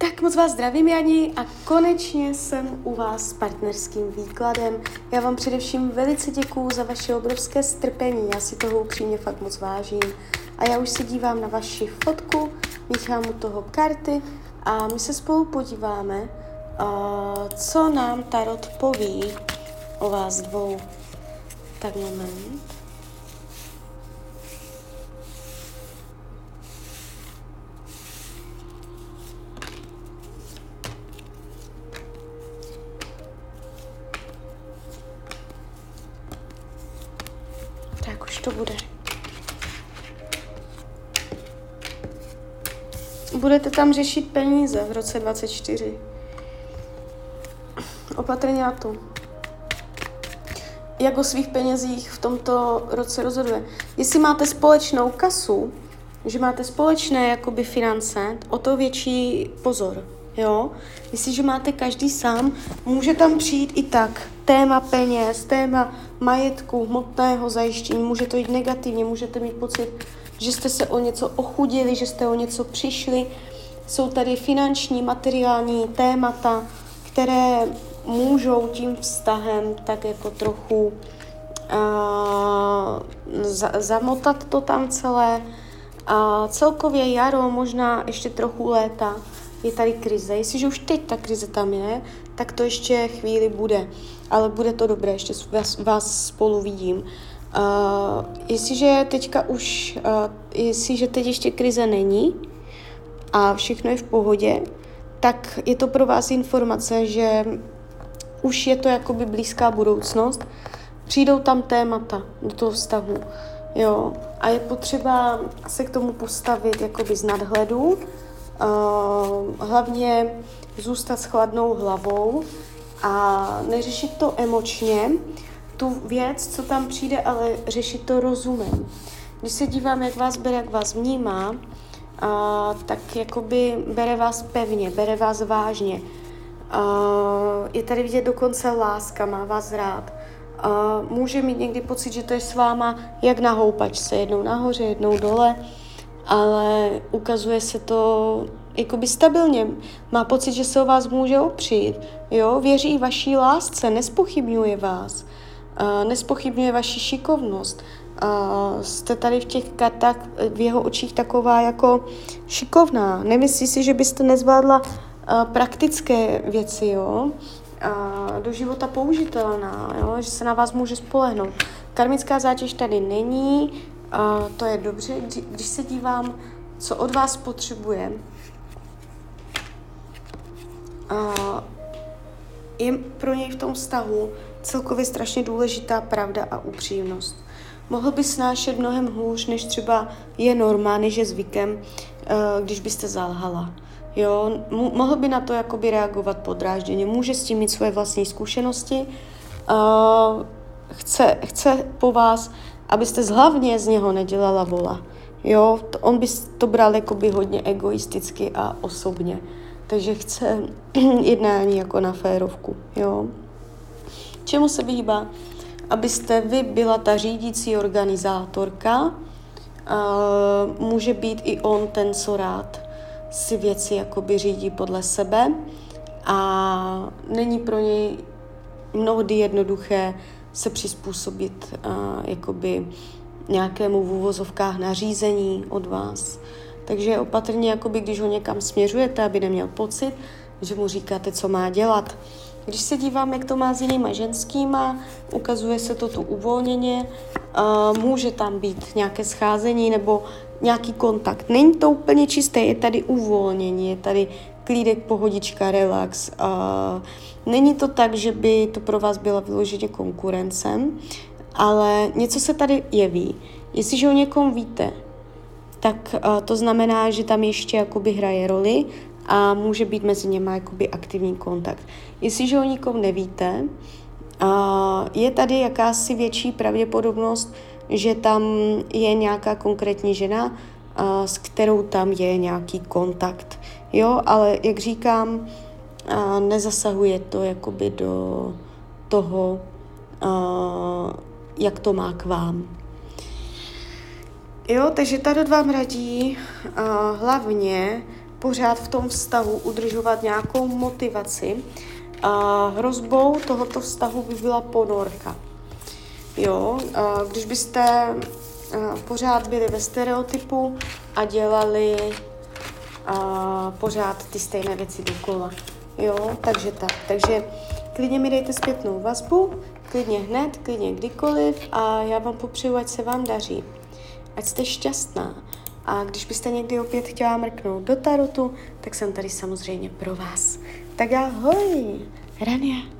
Tak moc vás zdravím, Jani, a konečně jsem u vás s partnerským výkladem. Já vám především velice děkuju za vaše obrovské strpení, já si toho upřímně fakt moc vážím. A já už se dívám na vaši fotku, míchám u toho karty a my se spolu podíváme, co nám Tarot poví o vás dvou. Tak moment. To bude. Budete tam řešit peníze v roce 24. Opatrně na to. Jak o svých penězích v tomto roce rozhoduje. Jestli máte společnou kasu, že máte společné jakoby finance, o to větší pozor. Jo? Jestliže máte každý sám, může tam přijít i tak téma peněz, téma majetku, hmotného zajištění, může to jít negativně, můžete mít pocit, že jste se o něco ochudili, že jste o něco přišli. Jsou tady finanční, materiální témata, které můžou tím vztahem tak jako trochu uh, za, zamotat to tam celé. A uh, celkově jaro, možná ještě trochu léta, je tady krize. Jestliže už teď ta krize tam je, tak to ještě chvíli bude. Ale bude to dobré, ještě vás, vás spolu vidím. Uh, jestliže teďka už, uh, jestliže teď ještě krize není a všechno je v pohodě, tak je to pro vás informace, že už je to jakoby blízká budoucnost. Přijdou tam témata do toho vztahu, jo. A je potřeba se k tomu postavit jakoby z nadhledu, hlavně zůstat s chladnou hlavou a neřešit to emočně, tu věc, co tam přijde, ale řešit to rozumem. Když se dívám, jak vás bere, jak vás vnímá, uh, tak jakoby bere vás pevně, bere vás vážně. Uh, je tady vidět dokonce láska, má vás rád. Uh, může mít někdy pocit, že to je s váma jak na houpačce, jednou nahoře, jednou dole, ale ukazuje se to jakoby stabilně. Má pocit, že se o vás může opřít. Jo? Věří vaší lásce, nespochybňuje vás. Uh, nespochybňuje vaši šikovnost. Uh, jste tady v těch kartách v jeho očích taková jako šikovná. Nemyslí si, že byste nezvládla uh, praktické věci, jo? Uh, do života použitelná, jo? že se na vás může spolehnout. Karmická zátěž tady není, to je dobře. Když se dívám, co od vás potřebuje, uh, je pro něj v tom vztahu celkově strašně důležitá pravda a upřímnost. Mohl by snášet mnohem hůř, než třeba je norma, než je zvykem, uh, když byste zalhala. Jo, mohl by na to jakoby reagovat podrážděně, může s tím mít svoje vlastní zkušenosti, uh, chce, chce po vás, abyste hlavně z něho nedělala vola. Jo, to, on by to bral jakoby hodně egoisticky a osobně. Takže chce jednání jako na férovku, jo. Čemu se vyhýbá? Abyste vy byla ta řídící organizátorka, uh, může být i on ten, co rád si věci jakoby řídí podle sebe a není pro něj mnohdy jednoduché se přizpůsobit uh, jakoby nějakému v úvozovkách nařízení od vás. Takže opatrně, jakoby, když ho někam směřujete, aby neměl pocit, že mu říkáte, co má dělat. Když se dívám, jak to má s jinýma ženskýma, ukazuje se to tu uvolněně, uh, může tam být nějaké scházení nebo nějaký kontakt. Není to úplně čisté, je tady uvolnění, je tady klídek, pohodička, relax. Není to tak, že by to pro vás byla vyloženě konkurencem, ale něco se tady jeví. Jestliže o někom víte, tak uh, to znamená, že tam ještě jakoby hraje roli a může být mezi něma jakoby aktivní kontakt. Jestliže o nikom nevíte, je tady jakási větší pravděpodobnost, že tam je nějaká konkrétní žena, s kterou tam je nějaký kontakt. Jo, ale jak říkám, uh, nezasahuje to jakoby do toho, uh, jak to má k vám. Jo, takže Tarot vám radí uh, hlavně pořád v tom vztahu udržovat nějakou motivaci, a hrozbou tohoto vztahu by byla ponorka. Jo, a když byste a, pořád byli ve stereotypu a dělali a, pořád ty stejné věci dokola. Jo, takže tak. Takže klidně mi dejte zpětnou vazbu, klidně hned, klidně kdykoliv a já vám popřeju, ať se vám daří. Ať jste šťastná. A když byste někdy opět chtěla mrknout do tarotu, tak jsem tady samozřejmě pro vás. Tak ahoj, Rania.